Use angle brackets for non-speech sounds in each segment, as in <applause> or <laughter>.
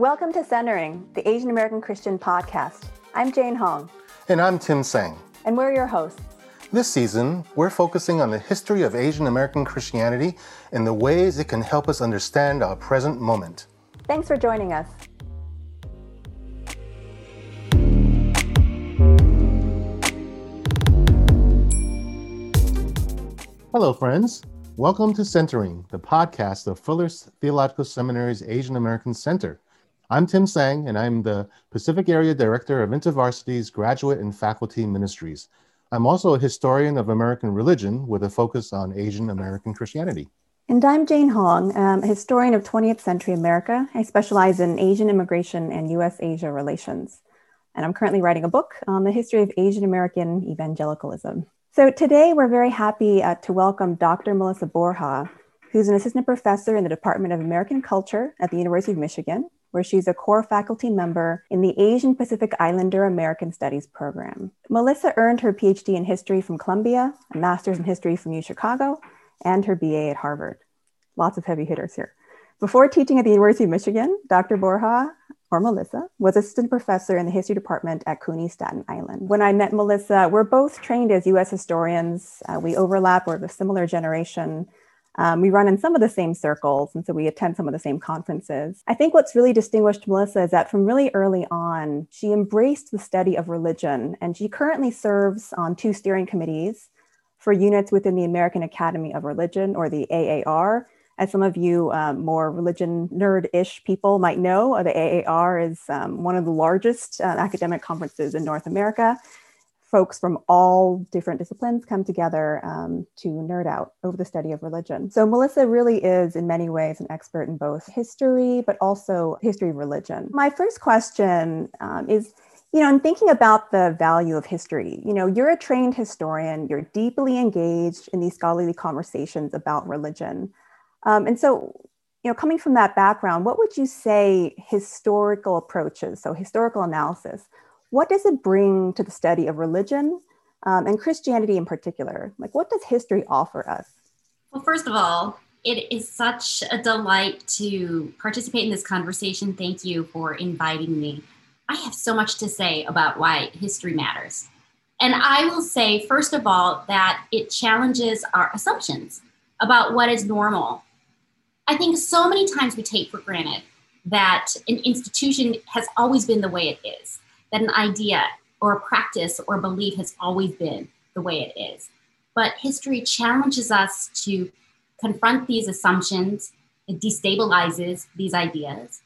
Welcome to Centering, the Asian American Christian podcast. I'm Jane Hong. And I'm Tim Tseng. And we're your hosts. This season, we're focusing on the history of Asian American Christianity and the ways it can help us understand our present moment. Thanks for joining us. Hello, friends. Welcome to Centering, the podcast of Fuller's Theological Seminary's Asian American Center. I'm Tim Tseng, and I'm the Pacific Area Director of InterVarsity's Graduate and Faculty Ministries. I'm also a historian of American religion with a focus on Asian American Christianity. And I'm Jane Hong, um, a historian of 20th century America. I specialize in Asian immigration and US Asia relations. And I'm currently writing a book on the history of Asian American evangelicalism. So today we're very happy uh, to welcome Dr. Melissa Borja, who's an assistant professor in the Department of American Culture at the University of Michigan where she's a core faculty member in the Asian Pacific Islander American Studies program. Melissa earned her PhD in history from Columbia, a master's in history from U Chicago, and her BA at Harvard. Lots of heavy hitters here. Before teaching at the University of Michigan, Dr. Borja, or Melissa, was assistant professor in the history department at CUNY Staten Island. When I met Melissa, we're both trained as US historians. Uh, we overlap, we're of a similar generation. Um, we run in some of the same circles, and so we attend some of the same conferences. I think what's really distinguished Melissa is that from really early on, she embraced the study of religion, and she currently serves on two steering committees for units within the American Academy of Religion, or the AAR. As some of you um, more religion nerd ish people might know, the AAR is um, one of the largest uh, academic conferences in North America folks from all different disciplines come together um, to nerd out over the study of religion. So, Melissa really is, in many ways, an expert in both history, but also history of religion. My first question um, is you know, in thinking about the value of history, you know, you're a trained historian, you're deeply engaged in these scholarly conversations about religion. Um, and so, you know, coming from that background, what would you say historical approaches, so historical analysis, what does it bring to the study of religion um, and Christianity in particular? Like, what does history offer us? Well, first of all, it is such a delight to participate in this conversation. Thank you for inviting me. I have so much to say about why history matters. And I will say, first of all, that it challenges our assumptions about what is normal. I think so many times we take for granted that an institution has always been the way it is that an idea or a practice or belief has always been the way it is. But history challenges us to confront these assumptions, it destabilizes these ideas.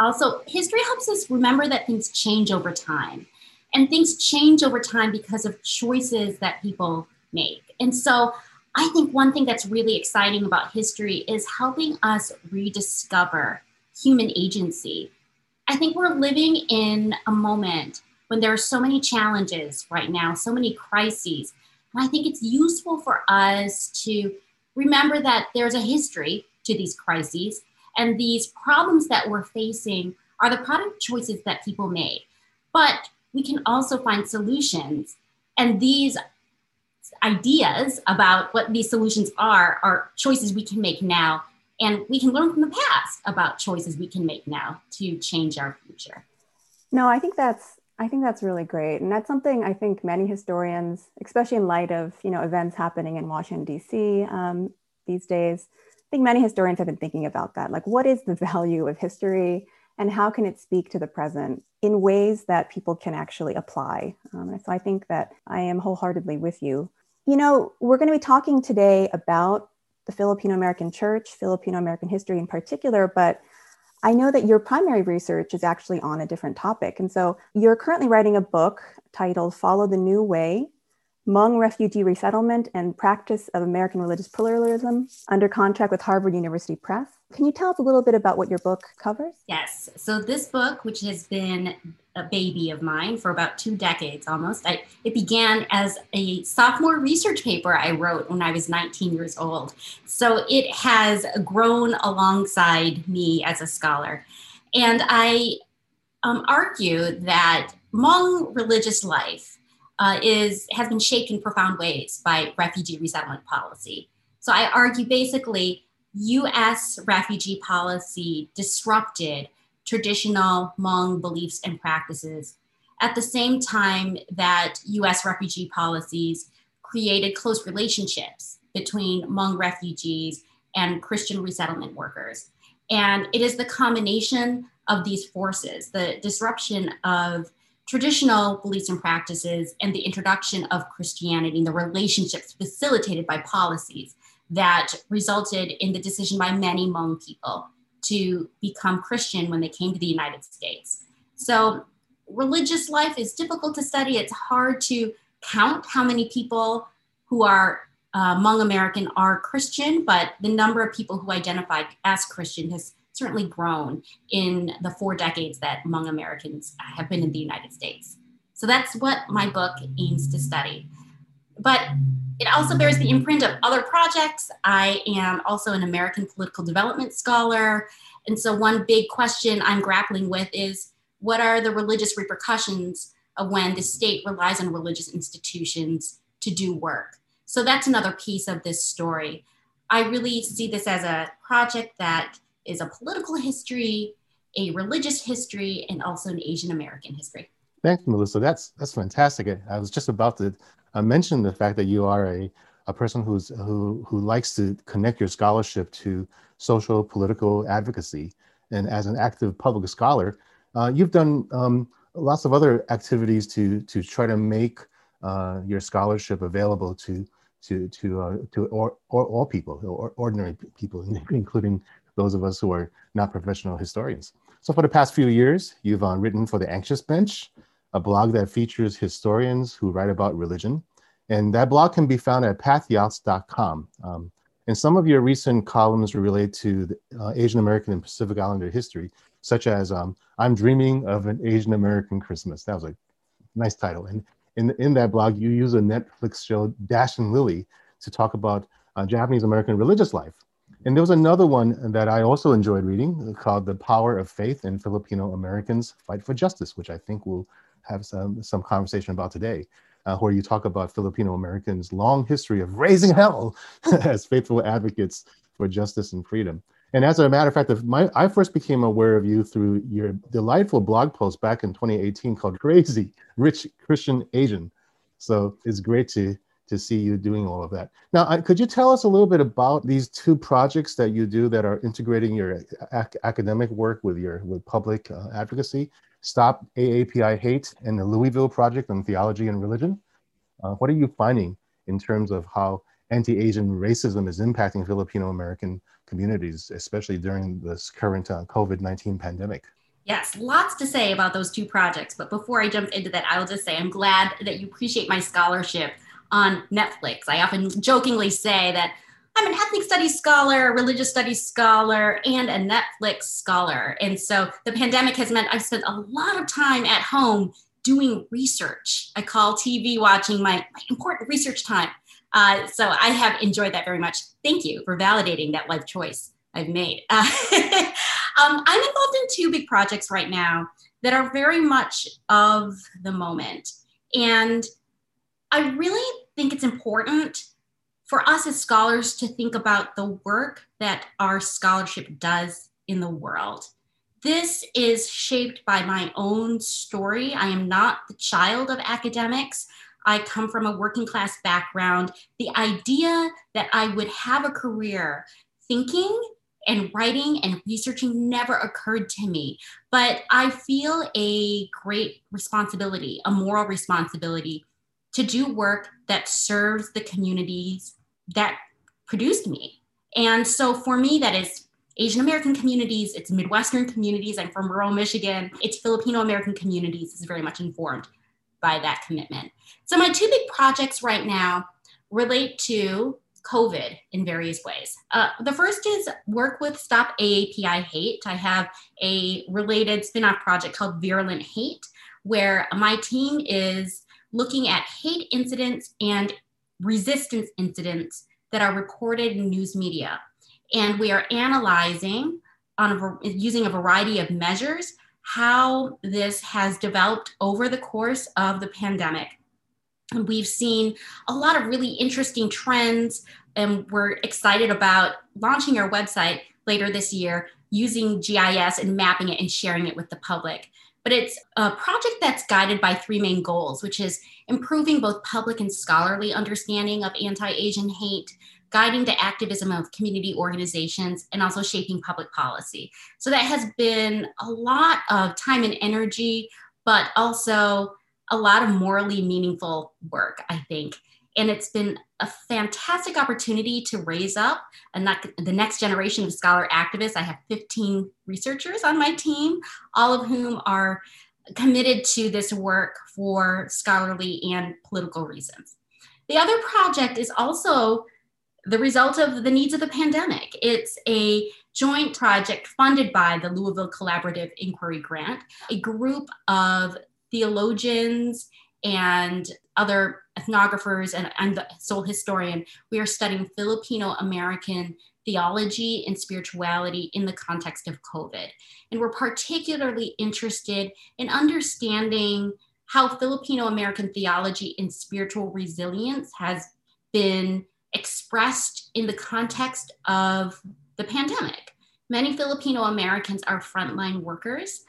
Also, history helps us remember that things change over time. And things change over time because of choices that people make. And so I think one thing that's really exciting about history is helping us rediscover human agency I think we're living in a moment when there are so many challenges right now, so many crises. And I think it's useful for us to remember that there's a history to these crises, and these problems that we're facing are the product choices that people made. But we can also find solutions, and these ideas about what these solutions are are choices we can make now and we can learn from the past about choices we can make now to change our future. No i think that's i think that's really great. And that's something i think many historians especially in light of you know events happening in washington d.c um, these days i think many historians have been thinking about that. Like what is the <laughs> value of history and how can it speak to the present in ways that people can actually apply? Um, so i think that i am wholeheartedly with you. You know we're going to be talking today about the Filipino American Church, Filipino American history in particular, but I know that your primary research is actually on a different topic. And so you're currently writing a book titled Follow the New Way Hmong Refugee Resettlement and Practice of American Religious Pluralism under contract with Harvard University Press. Can you tell us a little bit about what your book covers? Yes. So, this book, which has been a baby of mine for about two decades almost, I, it began as a sophomore research paper I wrote when I was 19 years old. So, it has grown alongside me as a scholar. And I um, argue that Hmong religious life uh, is has been shaped in profound ways by refugee resettlement policy. So I argue basically U.S. refugee policy disrupted traditional Hmong beliefs and practices at the same time that US refugee policies created close relationships between Hmong refugees and Christian resettlement workers. And it is the combination of these forces, the disruption of traditional beliefs and practices, and the introduction of Christianity and the relationships facilitated by policies that resulted in the decision by many Hmong people to become Christian when they came to the United States. So, religious life is difficult to study. It's hard to count how many people who are uh, Hmong American are Christian, but the number of people who identify as Christian has certainly grown in the four decades that Hmong Americans have been in the United States. So that's what my book aims to study. But it also bears the imprint of other projects. I am also an American political development scholar. And so, one big question I'm grappling with is what are the religious repercussions of when the state relies on religious institutions to do work? So, that's another piece of this story. I really see this as a project that is a political history, a religious history, and also an Asian American history. Thanks, Melissa. That's that's fantastic. I was just about to uh, mention the fact that you are a, a person who's who who likes to connect your scholarship to social political advocacy, and as an active public scholar, uh, you've done um, lots of other activities to to try to make uh, your scholarship available to to to uh, to or, or, all people, or ordinary people, <laughs> including those of us who are not professional historians. So for the past few years, you've uh, written for the Anxious Bench, a blog that features historians who write about religion. And that blog can be found at patheos.com. Um, and some of your recent columns relate to the, uh, Asian American and Pacific Islander history, such as um, I'm Dreaming of an Asian American Christmas. That was a nice title. And in, in that blog, you use a Netflix show, Dash and Lily, to talk about uh, Japanese American religious life. And there was another one that I also enjoyed reading called The Power of Faith in Filipino Americans Fight for Justice, which I think we'll have some, some conversation about today, uh, where you talk about Filipino Americans' long history of raising hell <laughs> as faithful advocates for justice and freedom. And as a matter of fact, my, I first became aware of you through your delightful blog post back in 2018 called Crazy Rich Christian Asian. So it's great to to see you doing all of that. Now, I, could you tell us a little bit about these two projects that you do that are integrating your ac- academic work with your with public uh, advocacy? Stop AAPI Hate and the Louisville Project on Theology and Religion. Uh, what are you finding in terms of how anti-Asian racism is impacting Filipino American communities, especially during this current uh, COVID-19 pandemic? Yes, lots to say about those two projects. But before I jump into that, I'll just say I'm glad that you appreciate my scholarship on Netflix. I often jokingly say that I'm an ethnic studies scholar, religious studies scholar, and a Netflix scholar. And so the pandemic has meant I've spent a lot of time at home doing research. I call TV watching my, my important research time. Uh, so I have enjoyed that very much. Thank you for validating that life choice I've made. Uh, <laughs> um, I'm involved in two big projects right now that are very much of the moment. And I really think it's important for us as scholars to think about the work that our scholarship does in the world. This is shaped by my own story. I am not the child of academics. I come from a working class background. The idea that I would have a career thinking and writing and researching never occurred to me. But I feel a great responsibility, a moral responsibility to do work that serves the communities that produced me. And so for me, that is Asian American communities, it's Midwestern communities. I'm from rural Michigan. It's Filipino American communities is very much informed by that commitment. So my two big projects right now relate to COVID in various ways. Uh, the first is work with Stop AAPI Hate. I have a related spin-off project called Virulent Hate, where my team is looking at hate incidents and resistance incidents that are recorded in news media. And we are analyzing on a, using a variety of measures how this has developed over the course of the pandemic. And we've seen a lot of really interesting trends and we're excited about launching our website later this year using GIS and mapping it and sharing it with the public. But it's a project that's guided by three main goals, which is improving both public and scholarly understanding of anti Asian hate, guiding the activism of community organizations, and also shaping public policy. So that has been a lot of time and energy, but also a lot of morally meaningful work, I think. And it's been a fantastic opportunity to raise up and the next generation of scholar activists. I have 15 researchers on my team, all of whom are committed to this work for scholarly and political reasons. The other project is also the result of the needs of the pandemic. It's a joint project funded by the Louisville Collaborative Inquiry Grant, a group of theologians and other ethnographers and I'm the sole historian, we are studying Filipino American theology and spirituality in the context of COVID. And we're particularly interested in understanding how Filipino American theology and spiritual resilience has been expressed in the context of the pandemic. Many Filipino Americans are frontline workers.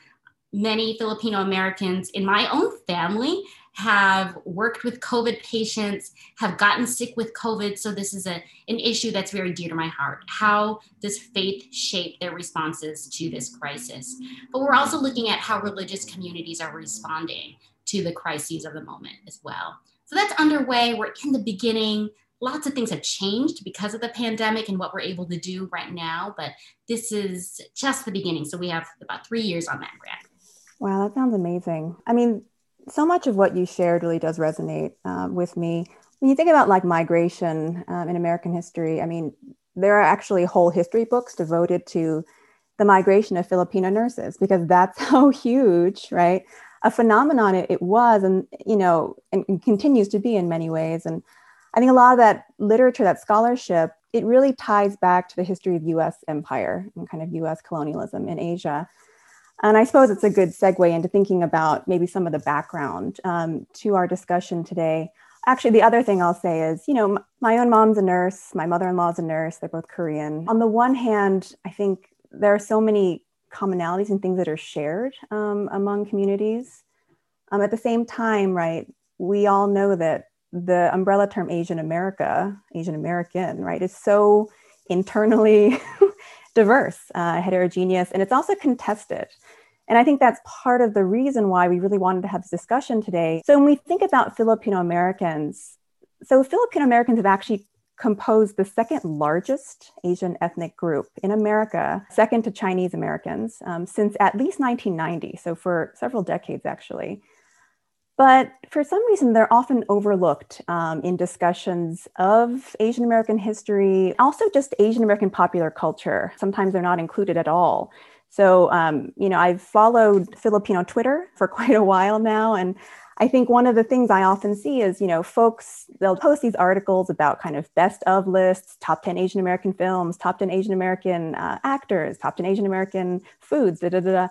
Many Filipino Americans in my own family have worked with COVID patients, have gotten sick with COVID. So this is a, an issue that's very dear to my heart. How does faith shape their responses to this crisis? But we're also looking at how religious communities are responding to the crises of the moment as well. So that's underway. We're in the beginning. Lots of things have changed because of the pandemic and what we're able to do right now, but this is just the beginning. So we have about three years on that grant. Wow, that sounds amazing. I mean, so much of what you shared really does resonate uh, with me. When you think about like migration um, in American history, I mean, there are actually whole history books devoted to the migration of Filipino nurses because that's <laughs> how huge, right? A phenomenon it, it was, and you know, and, and continues to be in many ways. And I think a lot of that literature, that scholarship, it really ties back to the history of U.S. empire and kind of U.S. colonialism in Asia. And I suppose it's a good segue into thinking about maybe some of the background um, to our discussion today. Actually, the other thing I'll say is, you know, my own mom's a nurse, my mother in law's a nurse, they're both Korean. On the one hand, I think there are so many commonalities and things that are shared um, among communities. Um, at the same time, right, we all know that the umbrella term Asian America, Asian American, right, is so internally <laughs> diverse, uh, heterogeneous, and it's also contested. And I think that's part of the reason why we really wanted to have this discussion today. So when we think about Filipino Americans, so Filipino Americans have actually composed the second largest Asian ethnic group in America, second to Chinese Americans, um, since at least 1990. So for several decades, actually. But for some reason, they're often overlooked um, in discussions of Asian American history, also just Asian American popular culture. Sometimes they're not included at all. So, um, you know, I've followed Filipino Twitter for <laughs> quite a while now. And I think one of the things I often see is, you know, folks, they'll post these articles about kind of best of lists, top 10 Asian American films, top 10 Asian American uh, actors, top 10 Asian American foods, da da da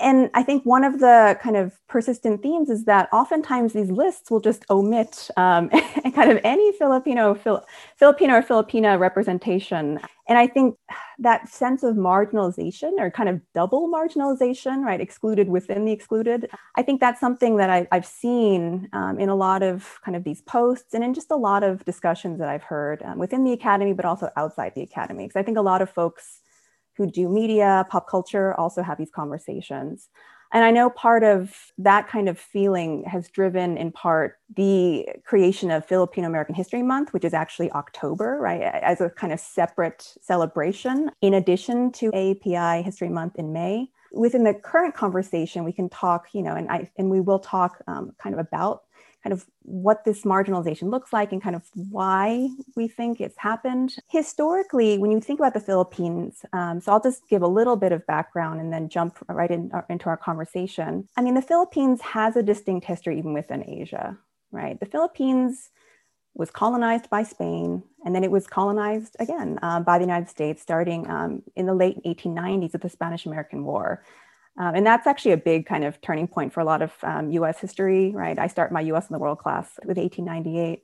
and I think one of the kind of persistent themes is that oftentimes these lists will just omit um, <laughs> kind of any Filipino, Fil- Filipino or Filipina representation. And I think that sense of marginalization or kind of double marginalization, right, excluded within the excluded, I think that's something that I, have seen um, in a lot of kind of these posts and in just a lot of discussions that I've heard um, within the academy, but also outside the academy. Because I think a lot of folks who do media, pop culture also have these conversations. And I know part of that kind of feeling has driven, in part, the creation of Filipino American History Month, which is actually October, right, as a kind of separate celebration, in addition to API History Month in May. Within the current conversation, we can talk, you know, and I and we will talk um, kind of about kind of what this marginalization looks like and kind of why we think it's happened. Historically, when you think about the Philippines, um, so I'll just give a little bit of background and then jump right in, uh, into our conversation. I mean, the Philippines has a distinct history even within Asia, right? The Philippines was colonized by Spain, and then it was colonized again uh, by the United States starting um, in the late 1890s with the Spanish American War. Um, and that's actually a big kind of turning point for a lot of um, US history, right? I start my US in the world class with 1898.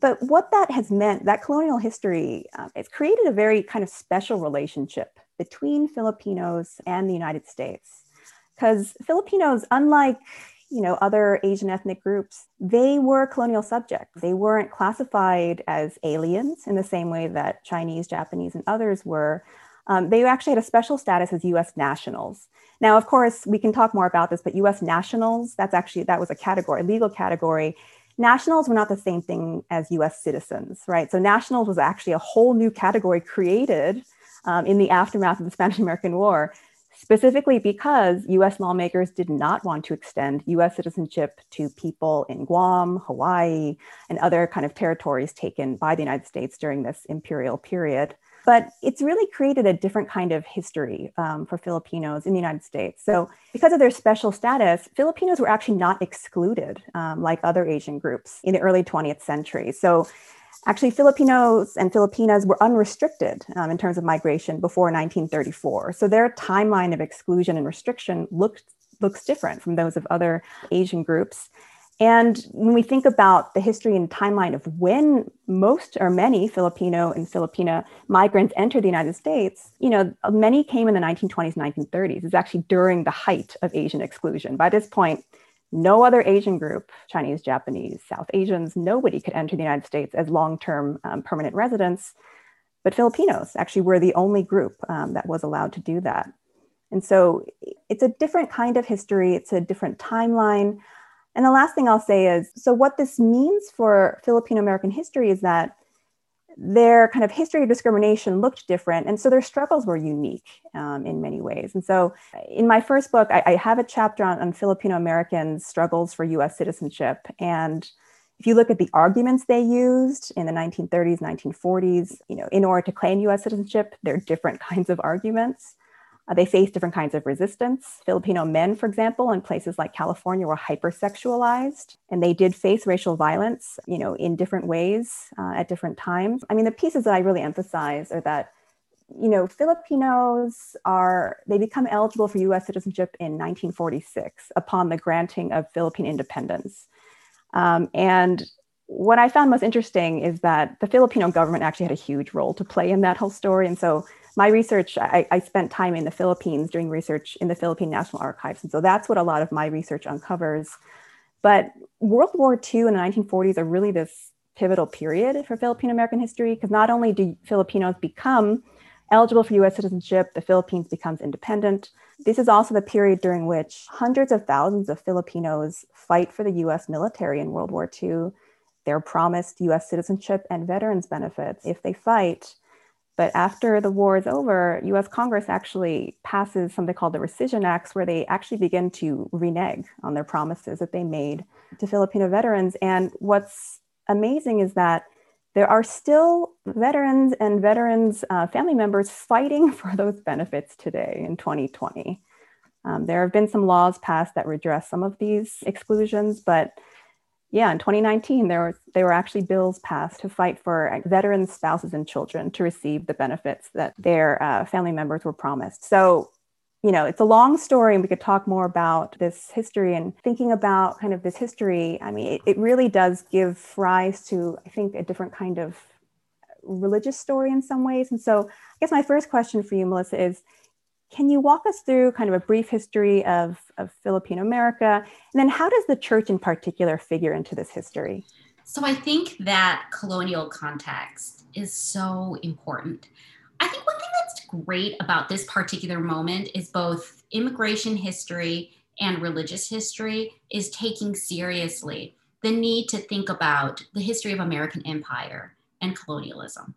But what that has meant, that colonial history, uh, it's created a very kind of special relationship between Filipinos and the United States. Because Filipinos, unlike you know other asian ethnic groups they were colonial subjects they weren't classified as aliens in the same way that chinese japanese and others were um, they actually had a special status as us nationals. Now of course we can talk more about this but us nationals that's actually that was a category a legal category. Nationals were not the same thing as us citizens right? So nationals was actually a whole new category created um, in the aftermath of the <laughs> spanish american war specifically because US lawmakers did not want to extend US citizenship to people in Guam, Hawaii, and other kind of territories taken by the United States during this imperial period. But it's really created a different kind of history um, for Filipinos in the United States. So, because of their special status, Filipinos were actually not excluded um, like other Asian groups in the early 20th century. So, Actually, Filipinos and Filipinas were unrestricted um, in terms of migration before 1934. So their timeline of exclusion and restriction looked, looks different from those of other Asian groups. And when we think about the history and timeline of when most or many Filipino and Filipina migrants entered the United States, you know, many came in the 1920s, 1930s. It's actually during the height of Asian exclusion. By this point, no other Asian group, Chinese, Japanese, South Asians, nobody could enter the United States as long term um, permanent residents. But Filipinos actually were the only group um, that was allowed to do that. And so it's a different kind of history, it's a different timeline. And the last thing I'll say is so, what this means for Filipino American history is that their kind of history of discrimination looked different. And so their struggles were unique um, in many ways. And so in my first book, I, I have a chapter on, on Filipino Americans' struggles for US citizenship. And if you look at the arguments they used in the 1930s, 1940s, you know, in order to claim US citizenship, there are different <laughs> kinds of arguments. Uh, they face different kinds of resistance. Filipino men, for example, in places like California were hypersexualized, and they did face racial violence, you know, in different ways uh, at different times. I mean, the pieces that I really emphasize are that you know, Filipinos are, they become eligible for US citizenship in 1946 upon the granting of Philippine independence. Um, and what I found most interesting is that the Filipino government actually had a huge role to play in that whole story. And so my research, I, I, spent time in the Philippines doing research in the Philippine National Archives. And so that's what a lot of my research uncovers. But World War II and the 1940s are really this pivotal period for Filipino American history because not only do Filipinos become eligible for US citizenship, the Philippines becomes independent. This is also the period during which hundreds of thousands of Filipinos fight for the US military in World War II. They're promised US citizenship and veterans benefits if they fight. But after the war is over, US Congress actually passes something called the Rescission Acts, where they actually begin to renege on their promises that they made to Filipino veterans. And what's amazing is that there are still veterans and veterans' uh, family members fighting <laughs> for those benefits today in 2020. Um, there have been some laws passed that redress some of these exclusions, but yeah, in 2019, there were, there were actually bills passed to fight for veteran spouses and children to receive the benefits that their uh, family members were promised. So, you know, it's a long story, and we could talk more about this history and thinking about kind of this history. I mean, it, it really does give rise to, I think, a different kind of religious story in some ways. And so, I guess my first question for you, Melissa, is can you walk us through kind of a brief history of, of Filipino America? And then how does the church in particular figure into this history? So I think that colonial context is so important. I think one thing that's great about this particular moment is both immigration history and religious history is taking seriously the need to think about the history of American empire and colonialism.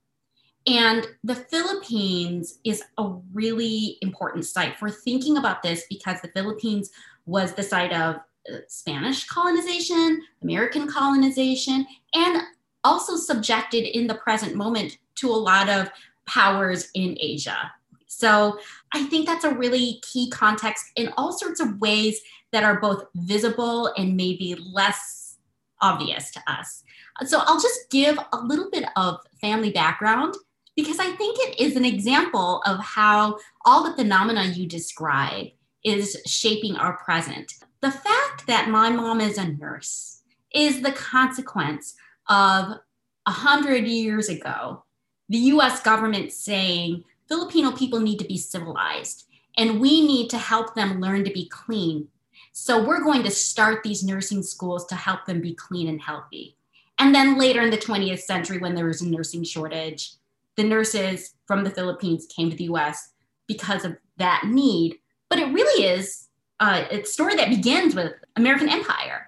And the Philippines is a really important site for thinking about this because the Philippines was the site of uh, Spanish colonization, American colonization, and also subjected in the present moment to a lot of powers in Asia. So I think that's a really key context in all sorts of ways that are both visible and maybe less obvious to us. So I'll just give a little bit of family background because I think it is an example of how all the phenomena you describe is shaping our present. The fact that my mom is a nurse is the consequence of a hundred years ago, the US government saying Filipino people need to be civilized and we need to help them learn to be clean. So we're going to start these nursing schools to help them be clean and healthy. And then later in the 20th century, when there was a nursing shortage, the nurses from the Philippines came to the US because of that need. But it really is uh, a story that begins with American Empire.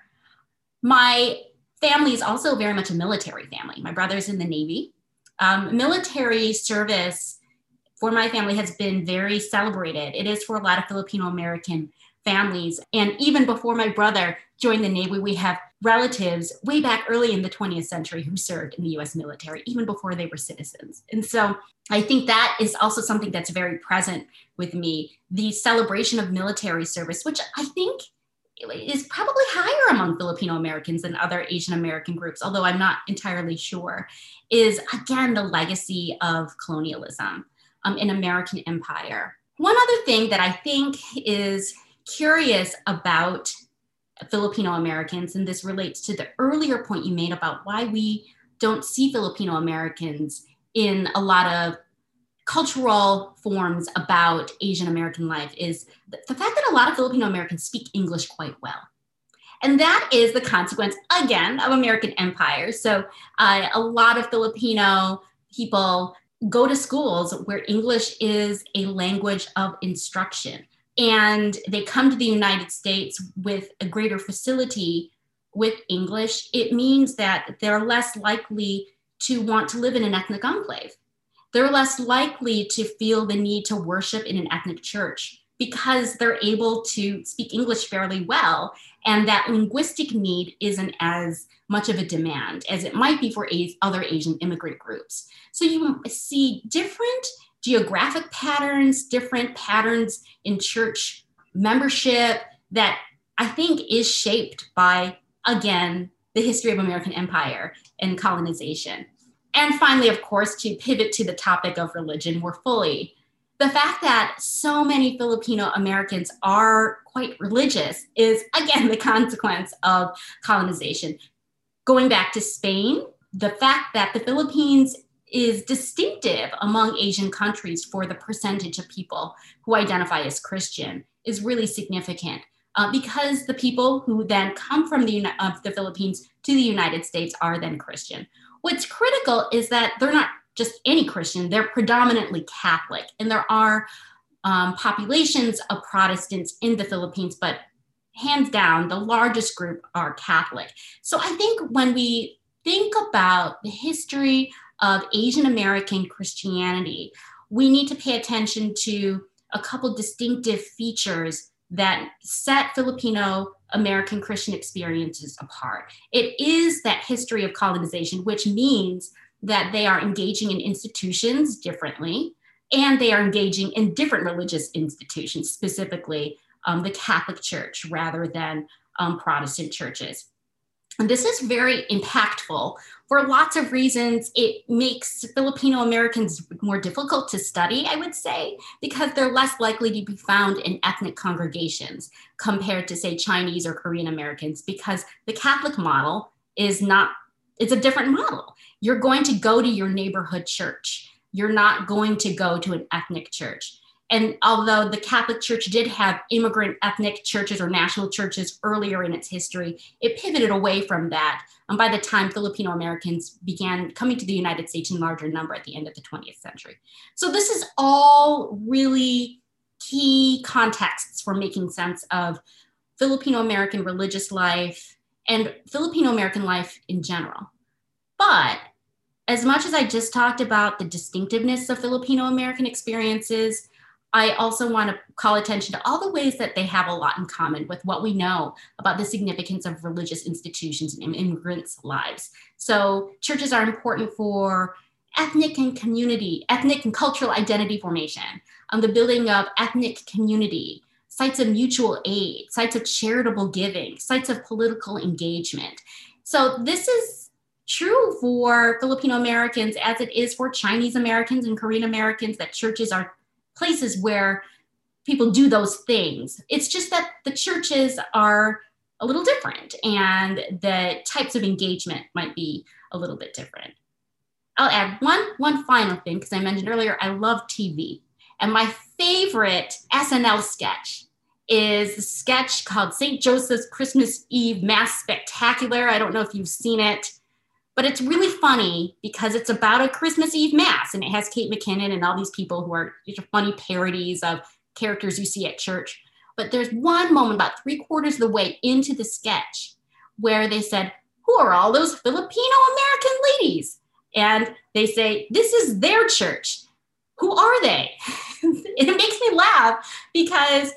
My family is also very much a military family. My brother's in the Navy. Um, military service for my family has been very celebrated. It is for a lot of Filipino American families. And even before my brother joined the Navy, we have relatives way back early in the 20th century who served in the US military, even before they were citizens. And so I think that is also something that's very present with me the celebration of military service, which I think is probably higher among Filipino Americans than other Asian American groups, although I'm not entirely sure, is again the legacy of colonialism um, in American empire. One other thing that I think is curious about Filipino Americans, and this relates to the earlier point you made about why we don't see Filipino Americans in a lot of cultural forms about Asian American life is the fact that a lot of Filipino Americans speak English quite well. And that is the consequence, again, of American empire. So uh, a lot of Filipino people go to schools where English is a language of instruction. And they come to the United States with a greater facility with English. It means that they're less likely to want to live in an ethnic enclave they're less likely to feel the need to worship in an ethnic church because they're able to speak English fairly well. And that linguistic need isn't as much of a demand as it might be for other Asian immigrant groups. So you see different geographic patterns, different patterns in church membership that I think is shaped by, again, the history of American empire and colonization. And finally, of course, to pivot to the topic of religion more fully, the fact that so many Filipino Americans are quite religious is, again, the consequence of colonization. Going back to Spain, the fact that the Philippines is distinctive among Asian countries for the percentage of people who identify as Christian is really significant. Uh, because the people who then come from the, uh, the Philippines to the United States are then Christian. What's critical is that they're not just any Christian, they're predominantly Catholic. And there are um, populations of Protestants in the Philippines, but hands down, the largest group are Catholic. So I think when we think about the history of Asian American Christianity, we need to pay attention to a couple distinctive features that set Filipino American Christian experiences apart. It is that history of colonization, which means that they are engaging in institutions differently and they are engaging in different religious institutions, specifically um, the Catholic Church rather than um, Protestant churches. And this is very impactful for lots of reasons. It makes Filipino Americans more difficult to study, I would say, because they're less likely to be found in ethnic congregations compared to, say, Chinese or Korean Americans, because the Catholic model is not, it's a different model. You're going to go to your neighborhood church, you're not going to go to an ethnic church. And although the Catholic Church did have immigrant ethnic churches or national churches earlier in its history, it pivoted away from that um, by the time Filipino Americans began coming to the United States in larger number at the end of the 20th century. So, this is all really key contexts for making sense of Filipino American religious life and Filipino American life in general. But as much as I just talked about the distinctiveness of Filipino American experiences, I also want to call attention to all the ways that they have a lot in common with what we know about the significance of religious institutions in immigrants' lives. So, churches are important for ethnic and community, ethnic and cultural identity formation, um, the building of ethnic community, sites of mutual aid, sites of charitable giving, sites of political engagement. So, this is true for Filipino Americans as it is for Chinese Americans and Korean Americans that churches are places where people do those things. It's just that the churches are a little different and the types of engagement might be a little bit different. I'll add one one final thing because I mentioned earlier I love TV, and my favorite SNL sketch is the sketch called St. Joseph's Christmas Eve Mass Spectacular. I don't know if you've seen it, but it's really funny because it's about a Christmas Eve Mass and it has Kate McKinnon and all these people who are funny parodies of characters you see at church. But there's one moment about three quarters of the way into the sketch where they said, Who are all those Filipino American ladies? And they say, This is their church. Who are they? <laughs> And it makes me laugh because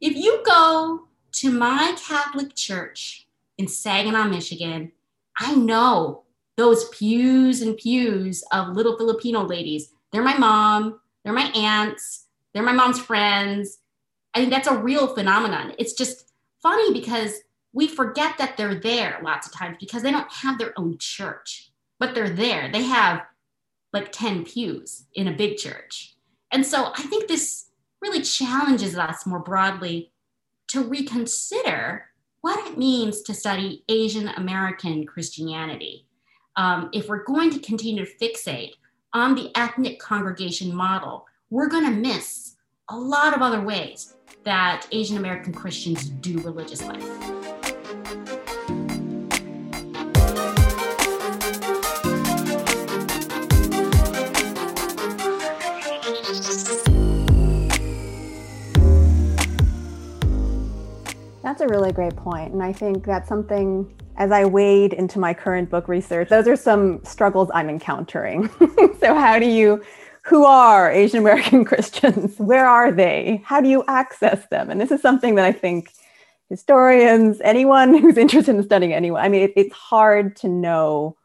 if you go to my Catholic church in Saginaw, Michigan, I know those pews and pews of little Filipino ladies. They're my mom, they're my aunts, they're my mom's friends. I think that's a real phenomenon. It's just funny because we forget that they're there lots of times because they don't have their own church, but they're there. They have like 10 pews in a big church. And so I think this really challenges us more broadly to reconsider what it means to study Asian American Christianity. Um, if we're going to continue to fixate on the ethnic congregation model, we're going to miss a lot of other ways that Asian American Christians do religious life. That's a really great point. And I think that's something, as I wade into my current book research, those are some struggles I'm encountering. <laughs> so, how do you, who are Asian American <laughs> Christians? Where are they? How do you access them? And this is something that I think historians, anyone <laughs> who's interested in studying anyone, I mean, it, it's hard to know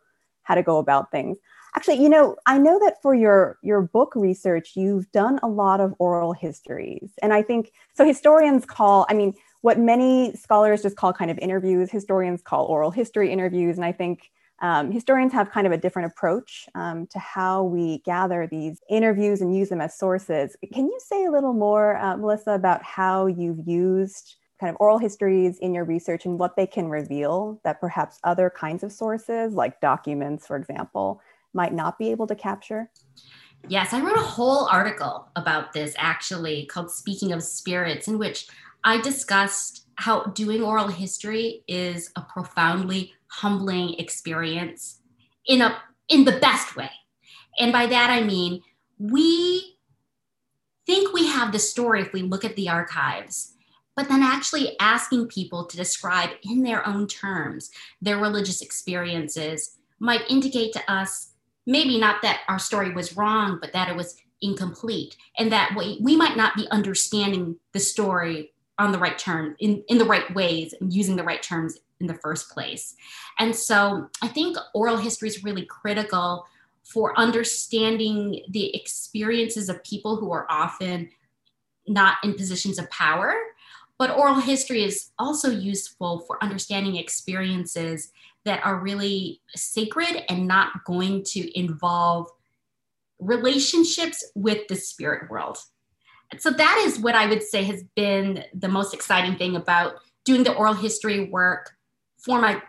how to go about things. Actually, you know, I know that for your your book research, you've done a lot of oral histories, and I think so. Historians call, I mean, what many scholars just call kind of interviews, historians call oral history interviews. And I think um, historians have kind of a different approach um, to how we gather these interviews and use them as sources. Can you say a little more, uh, Melissa, about how you've used kind of oral histories in your research and what they can reveal that perhaps other kinds of sources, like documents, for example, might not be able to capture? Yes, I wrote a whole article about this actually called Speaking of Spirits, in which I discussed how doing oral history is a profoundly humbling experience in a in the best way. And by that I mean we think we have the story if we look at the archives, but then actually asking people to describe in their own terms their religious experiences might indicate to us maybe not that our story was wrong, but that it was incomplete and that we, we might not be understanding the story on the right term in, in the right ways and using the right terms in the first place. And so I think oral history is really critical for understanding the experiences of people who are often not in positions of power. But oral history is also useful for understanding experiences that are really sacred and not going to involve relationships with the spirit world so that is what I would say has been the most exciting thing about doing the oral history work for my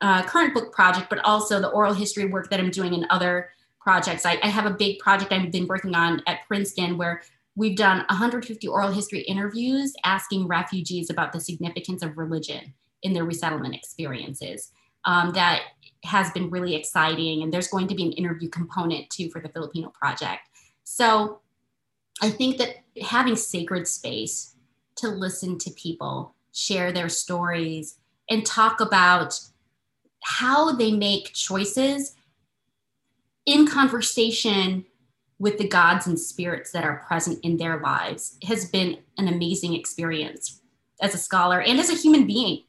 uh, current book project, but also the oral history work that I'm doing in other projects. I, I have a big project I've been working on at Princeton where we've done 150 oral history interviews asking refugees about the significance of religion in their resettlement experiences. Um, that has been really exciting, and there's going to be an interview component too for the Filipino project. So I think that having sacred space to listen to people share their stories and talk about how they make choices in conversation with the gods and spirits that are present in their lives has been an amazing experience as a scholar and as a human being.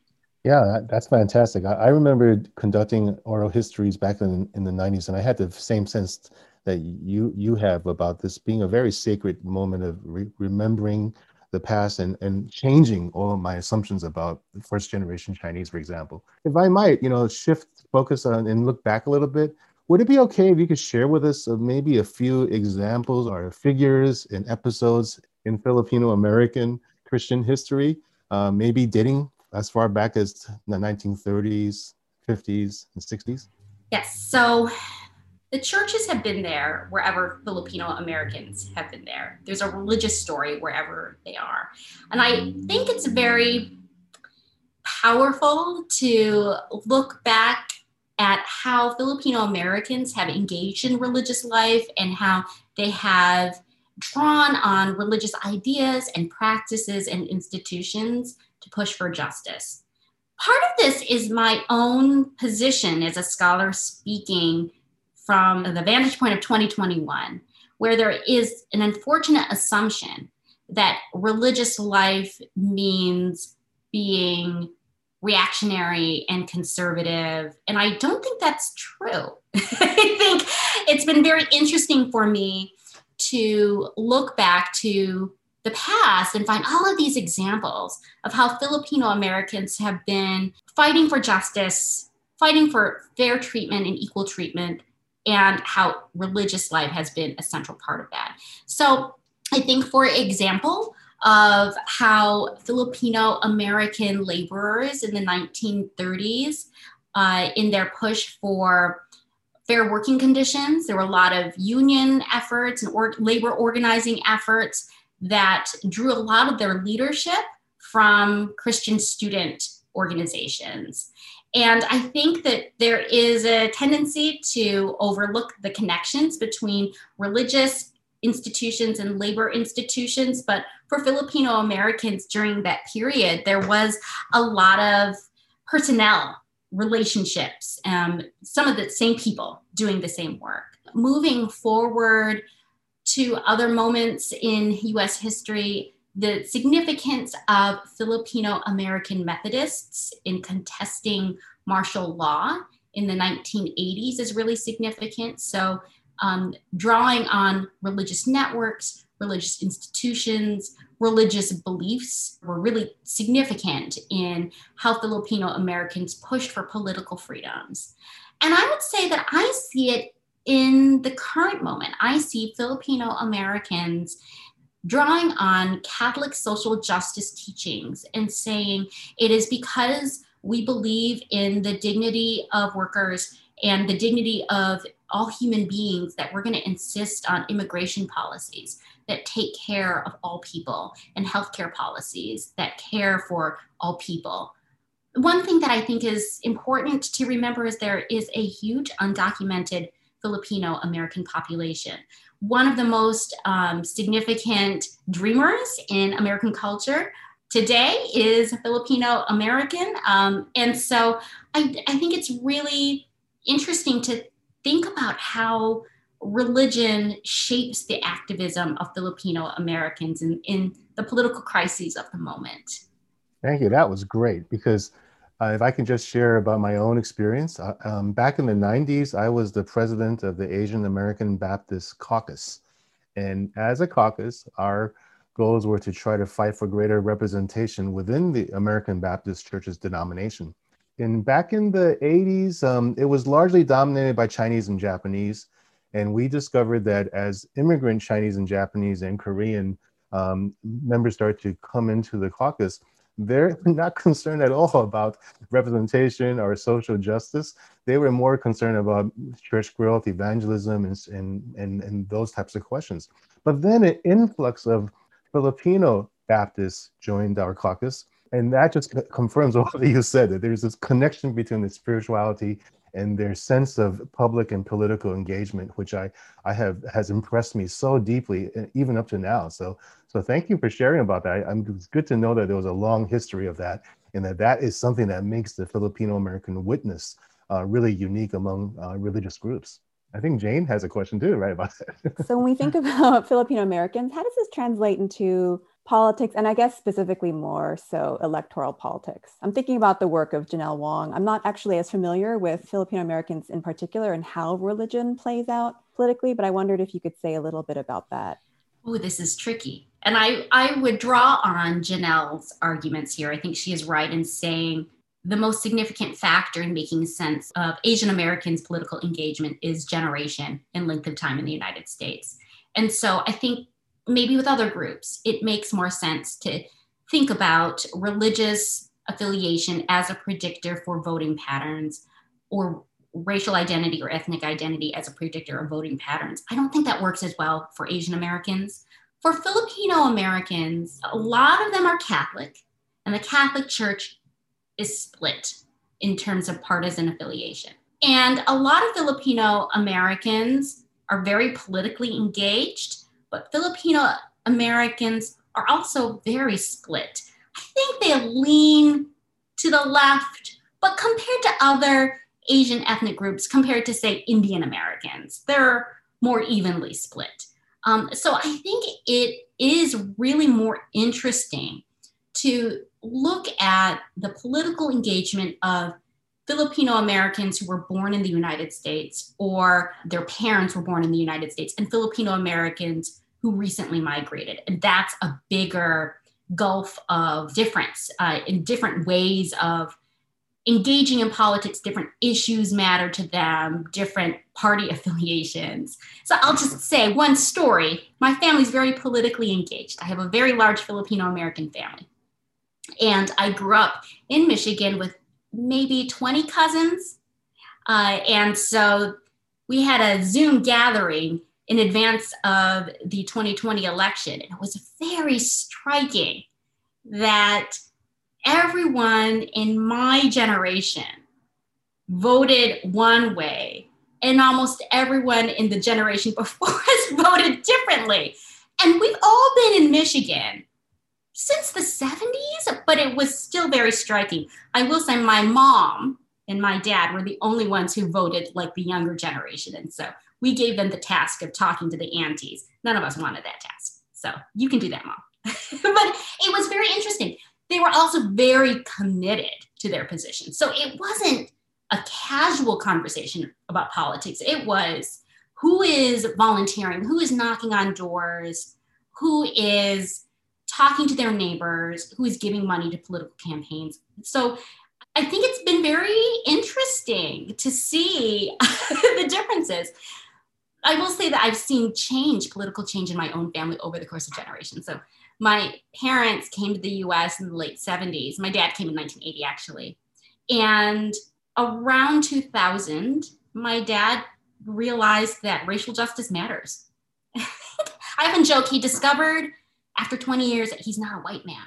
Yeah, that's fantastic. I, remember conducting oral histories back in, in the 90s, and I had the same sense that you you have about this being a very sacred moment of re- remembering the past and and changing all of my assumptions about first generation Chinese, for example. If I might, you know, shift focus on and look back a little bit. Would it be okay if you could share with us uh, maybe a few examples or figures and episodes in Filipino American Christian history, uh, maybe dating as far back as the 1930s, 50s, and 60s? Yes. So the churches have been there wherever Filipino Americans have been there. There's a religious story wherever they are. And I think it's very powerful to look back at how Filipino Americans have engaged in religious life and how they have drawn on religious ideas and practices and institutions to push for justice. Part of this is my own position as a scholar speaking from the vantage point of 2021, where there is an unfortunate assumption that religious life means being reactionary and conservative. And I don't think that's true. <laughs> I think it's been very interesting for me to look back to the past and find all of these examples of how Filipino Americans have been fighting for justice, fighting for fair treatment and equal treatment, and how religious life has been a central part of that. So I think, for example, of how Filipino American laborers in the 1930s, uh, in their push for fair working conditions, there were a lot of union efforts and or- labor organizing efforts that drew a lot of their leadership from Christian student organizations. And I think that there is a tendency to overlook the connections between religious institutions and labor institutions. But for Filipino Americans during that period, there was a lot of personnel relationships, um, some of the same people doing the same work. Moving forward to other moments in US history, the significance of Filipino American Methodists in contesting martial law in the 1980s is really significant. So, um, drawing on religious networks, religious institutions, religious beliefs were really significant in how Filipino Americans pushed for political freedoms. And I would say that I see it in the current moment. I see Filipino Americans drawing on Catholic social justice teachings and saying it is because we believe in the dignity of workers and the dignity of all human beings that we're going to insist on immigration policies that take care of all people and healthcare policies that care for all people. One thing that I think is important to remember is there is a huge undocumented Filipino American population one of the most um, significant dreamers in American culture today is Filipino American. Um, and so I, I think it's really interesting to think about how religion shapes the activism of Filipino Americans in, in the political crises of the moment. Thank you. That was great because uh, if I can just share about my own experience, uh, um, back in the 90s, I was the president of the Asian American Baptist Caucus. And as a caucus, our goals were to try to fight for greater representation within the American Baptist Church's denomination. And back in the 80s, um, it was largely dominated by Chinese and Japanese. And we discovered that as immigrant Chinese and Japanese and Korean um, members started to come into the caucus, they're <laughs> not concerned at all about representation or social justice. They were more concerned about church growth, evangelism, and, and, and, and those types of questions. But then an influx of Filipino Baptists joined our caucus. And that just confirms <laughs> what you said that there's this connection between the spirituality and their sense of public and political engagement, which I, I have has impressed me so deeply, even up to now. So so thank you for sharing about that. I, it's good to know that there was a long history of that, and that that is something that makes the Filipino American witness uh, really unique among uh, religious groups. I think Jane has a question too, right, about that. so when we think <laughs> about Filipino Americans, how does this translate into politics, and I guess specifically more so electoral politics? I'm thinking about the work of Janelle Wong. I'm not actually as familiar with Filipino Americans in particular and how religion plays out politically, but I wondered if you could say a little bit about that. Oh, this is tricky. And I, I would draw on Janelle's arguments here. I think she is right in saying the most significant factor in making sense of Asian Americans' political engagement is generation and length of time in the United States. And so I think maybe with other groups, it makes more sense to think about religious affiliation as a predictor for voting patterns or racial identity or ethnic identity as a predictor of voting patterns. I don't think that works as well for Asian Americans. For Filipino Americans, a lot of them are Catholic, and the Catholic Church is split in terms of partisan affiliation. And a lot of Filipino Americans are very politically engaged, but Filipino Americans are also very split. I think they lean to the left, but compared to other Asian ethnic groups, compared to, say, Indian Americans, they're more evenly split. Um, so I think it is really more interesting to look at the political engagement of Filipino Americans who were born in the United States or their parents were born in the United States and Filipino Americans who recently migrated. And that's a bigger gulf of difference uh, in different ways of engaging in politics, different issues matter to them, different party <laughs> affiliations. So I'll just say one story. My family's very politically engaged. I have a very large Filipino American family. And I grew up in Michigan with maybe 20 cousins. Uh, and so we had a Zoom gathering in advance of the 2020 election. And it was very striking that everyone in my generation voted one way, and almost everyone in the generation <laughs> before us voted differently. And we've all been in Michigan since the 70s, but it was still very striking. I will say my mom and my dad were the only ones who voted like the younger generation. And so we gave them the task of talking to the aunties. None of us wanted that task. So you can do that, mom. <laughs> but it was very interesting. They were also very committed to their position. So it wasn't a casual conversation about politics. It was who is volunteering, who is knocking on doors, who is talking to their neighbors, who is giving money to political campaigns. So I think it's been very interesting to see <laughs> the differences. I will say that I've seen change, political change in my own family over the course of generations. So my parents came to the US in the late 70s. My dad came in 1980, actually. And around 2000, my dad realized that racial justice matters. <laughs> I often joke he discovered after 20 years that he's not a white man.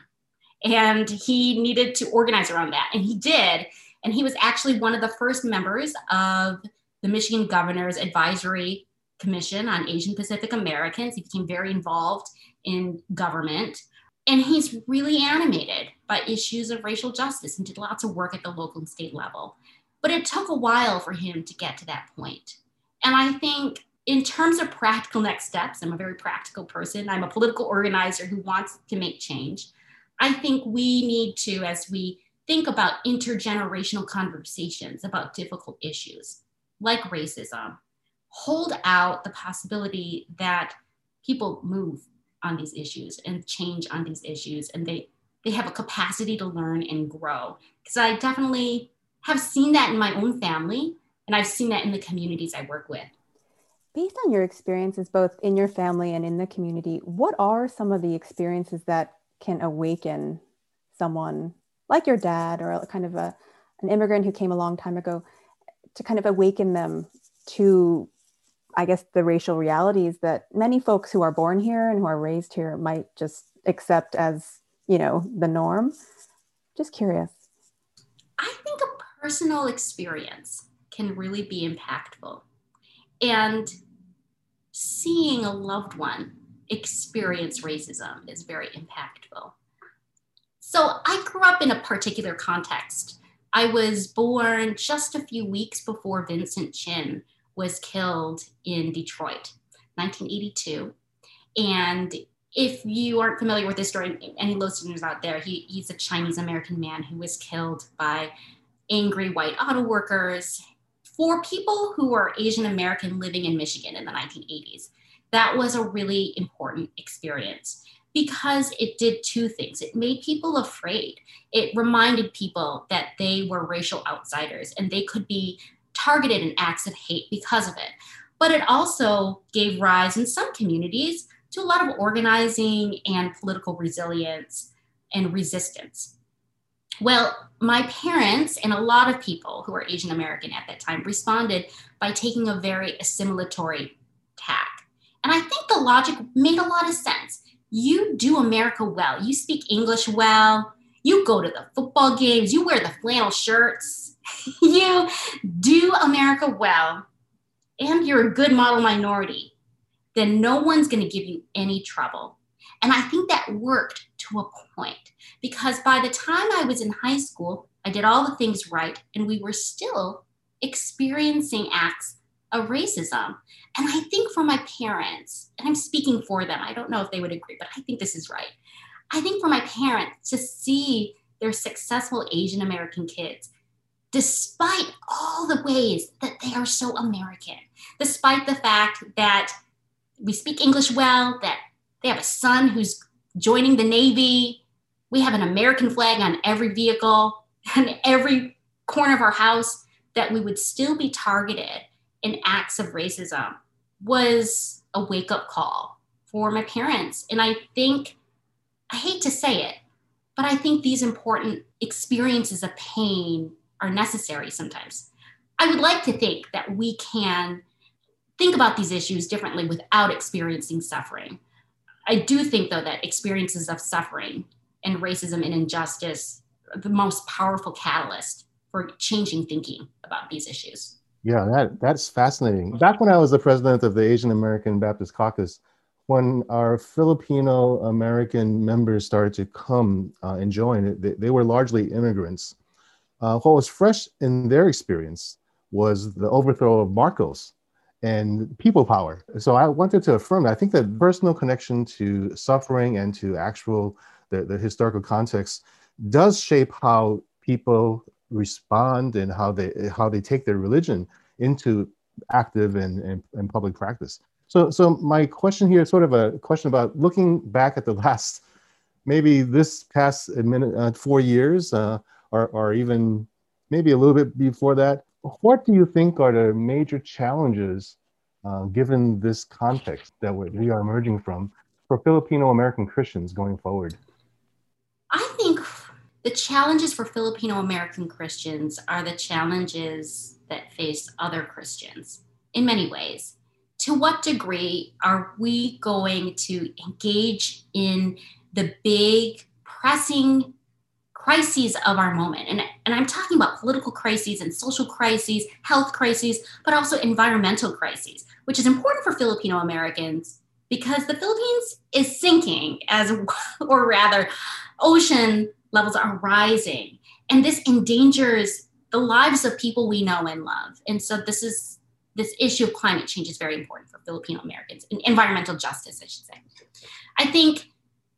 And he needed to organize around that. And he did. And he was actually one of the first members of the Michigan Governor's Advisory Commission on Asian Pacific Americans. He became very involved in government. And he's really animated by issues of racial justice and did lots of work at the local and state level. But it took a while for him to get to that point. And I think in terms of practical next steps, I'm a very practical person. I'm a political organizer who wants to make change. I think we need to, as we think about intergenerational conversations about difficult issues like racism, hold out the possibility that people move on these issues and change on these issues and they they have a capacity to learn and grow because i definitely have seen that in my own family and i've seen that in the communities i work with Based on your experiences, both in your family and in the community, what are some of the experiences that can awaken someone like your dad or kind of a, an immigrant who came a long time ago to kind of awaken them to, I guess, the racial realities that many folks who are born here and who are raised here might just accept as, you know, the norm? Just curious. I think a personal experience can really be impactful and seeing a loved one experience racism is very impactful. So I grew up in a particular context. I was born just a few weeks before Vincent Chin was killed in Detroit, 1982. And if you aren't familiar with this story, any listeners out there, he, he's a Chinese American man who was killed by angry white auto workers for people who were Asian American living in Michigan in the 1980s, that was a really important experience because it did two things. It made people afraid. It reminded people that they were racial outsiders and they could be targeted in acts of hate because of it. But it also gave rise in some communities to a lot of organizing and political resilience and resistance. Well, my parents and a lot of people who were Asian American at that time responded by taking a very assimilatory tack. And I think the logic made a lot of sense. You do America well, you speak English well, you go to the football games, you wear the flannel shirts, <laughs> you do America well, and you're a good model minority, then no one's going to give you any trouble. And I think that worked to a point because by the time I was in high school, I did all the things right, and we were still experiencing acts of racism. And I think for my parents, and I'm speaking for them, I don't know if they would agree, but I think this is right. I think for my parents to see their successful Asian American kids, despite all the ways that they are so American, despite the fact that we speak English well, that they have a son who's joining the Navy, we have an American flag on every vehicle <laughs> and every corner of our house, that we would still be targeted in acts of racism was a wake up call for my parents. And I think, I hate to say it, but I think these important experiences of pain are necessary sometimes. I would like to think that we can think about these issues differently without experiencing suffering. I do think, though, that experiences of suffering and racism and injustice the most powerful catalyst for changing thinking about these issues. Yeah, that that's fascinating. Back when I was the president of the Asian American Baptist Caucus, when our Filipino American members started to come uh, and join, they, they, were largely immigrants. Uh, what was fresh in their experience was the overthrow of Marcos and people power. So I wanted to affirm that. I think that personal connection to suffering and to actual the, the historical context does shape how people respond and how they how they take their religion into active and, and, and public practice. So so my question here is sort of a question about looking back at the <laughs> last maybe this past minute, uh, four years uh, or, or even maybe a little bit before that. What do you think are the major challenges uh, given this context that we are emerging from for Filipino American Christians going forward? The challenges for Filipino American Christians are the challenges that face other Christians in many ways. To what degree are we going to engage in the big, pressing crises of our moment? And, and I'm talking about political crises and social crises, health crises, but also environmental crises, which is important for Filipino Americans because the Philippines is sinking, as <laughs> or rather, ocean levels are rising. And this endangers the lives of people we know and love. And so this is this issue of climate change is very important for Filipino Americans and environmental justice, I should say. I think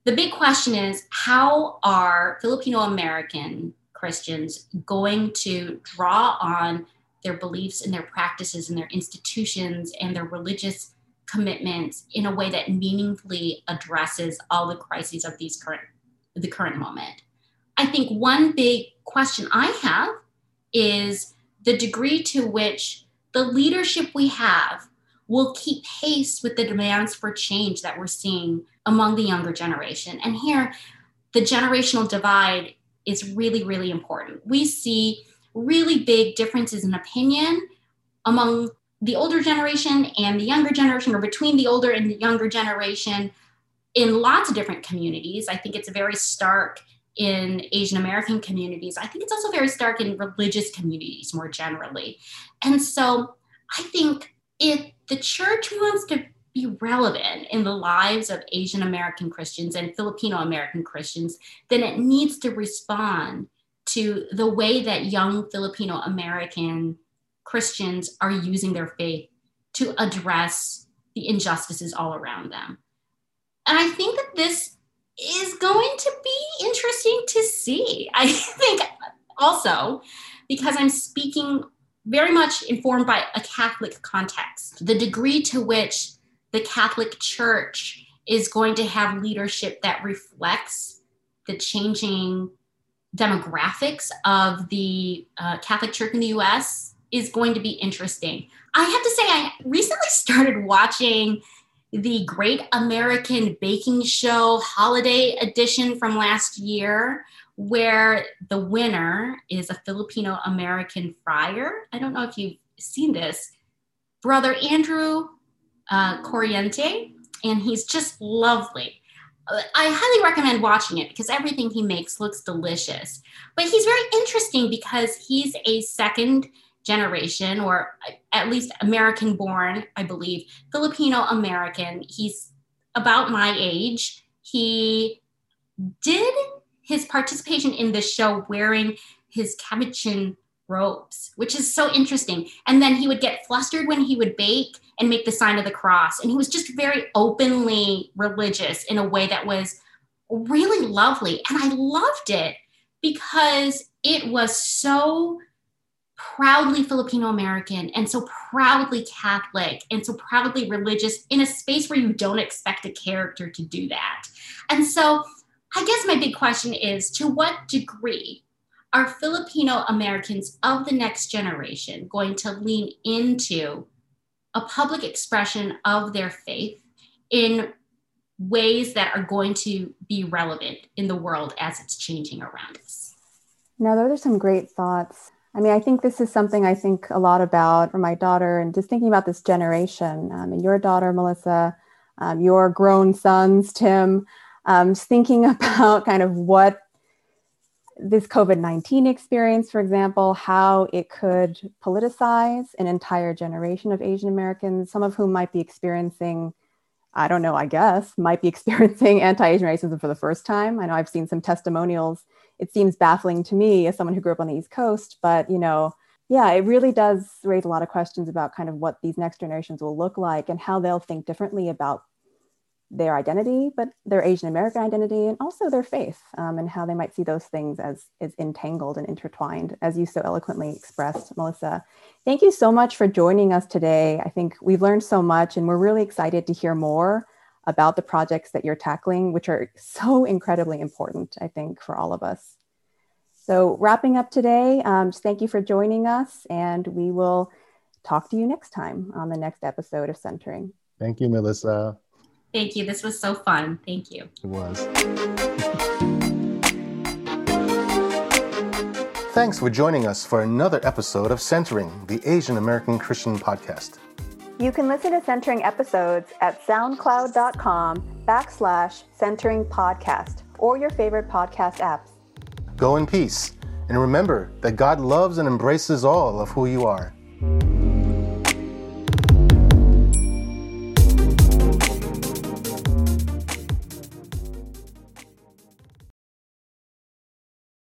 the big question is how are Filipino American Christians going to draw on their beliefs and their practices and their institutions and their religious commitments in a way that meaningfully addresses all the crises of these current the current moment. I think one big question I have is the degree to which the leadership we have will keep pace with the demands for change that we're seeing among the younger generation. And here, the generational divide is really, really important. We see really big differences in opinion among the older generation and the younger generation, or between the older and the younger generation in lots of different communities. I think it's a very stark in Asian American communities. I think it's also very stark in religious communities more generally. And so I think if the church wants to be relevant in the lives of Asian American Christians and Filipino American Christians, then it needs to respond to the way that young Filipino American Christians are using their faith to address the injustices all around them. And I think that this is going to be interesting to see. <laughs> I think also because I'm speaking very much informed by a Catholic context, the degree to which the Catholic Church is going to have leadership that reflects the changing demographics of the uh, Catholic Church in the US is going to be interesting. I have to say, I recently <laughs> started watching the Great American Baking Show Holiday Edition from last year, where the winner is a Filipino American friar. I don't know if you've seen this, Brother Andrew uh, Corriente, and he's just lovely. I highly recommend watching it because everything he makes looks delicious. But he's very interesting because he's a second generation, or at least American born, I believe, Filipino American. He's about my age. He did his participation in the show wearing his capuchin robes, which is so interesting. And then he would get flustered when he would bake and make the sign of the cross. And he was just very openly religious in a way that was really lovely. And I loved it because it was so proudly Filipino American and so proudly Catholic and so proudly religious in a space where you don't expect a character to do that. And so I guess my big question is to what degree are Filipino Americans of the next generation going to lean into a public expression of their faith in ways that are going to be relevant in the world as it's changing around us? Now, those are some great thoughts. I mean, I think this is something I think a lot about for my daughter and just thinking about this generation. Um, and your daughter, Melissa, um, your grown sons, Tim, um, thinking <laughs> about kind of what this COVID 19 experience, for example, how it could politicize an entire generation of Asian Americans, some of whom might be experiencing, I don't know, I guess, might be <laughs> experiencing anti Asian racism for the first time. I know I've seen some testimonials. It seems baffling to me as someone who grew up on the East Coast, but you know, yeah, it really does raise a lot of questions about kind of what these next generations will look like and how they'll think differently about their identity, but their Asian American identity, and also their faith, um, and how they might see those things as, as entangled and intertwined, as you so eloquently expressed, Melissa. Thank you so much for joining us today. I think we've learned so much, and we're really excited to hear more about the projects that you're tackling, which are so incredibly important, I think, for all of us. So, wrapping up today, um, just thank you for joining us, and we will talk to you next time on the next episode of Centering. Thank you, Melissa. Thank you. This was so fun. Thank you. It was. Thanks for joining us for another episode of Centering, the Asian American Christian podcast. You can listen to Centering episodes at soundcloud.com backslash centering podcast or your favorite podcast apps. Go in peace, and remember that God loves and embraces all of who you are.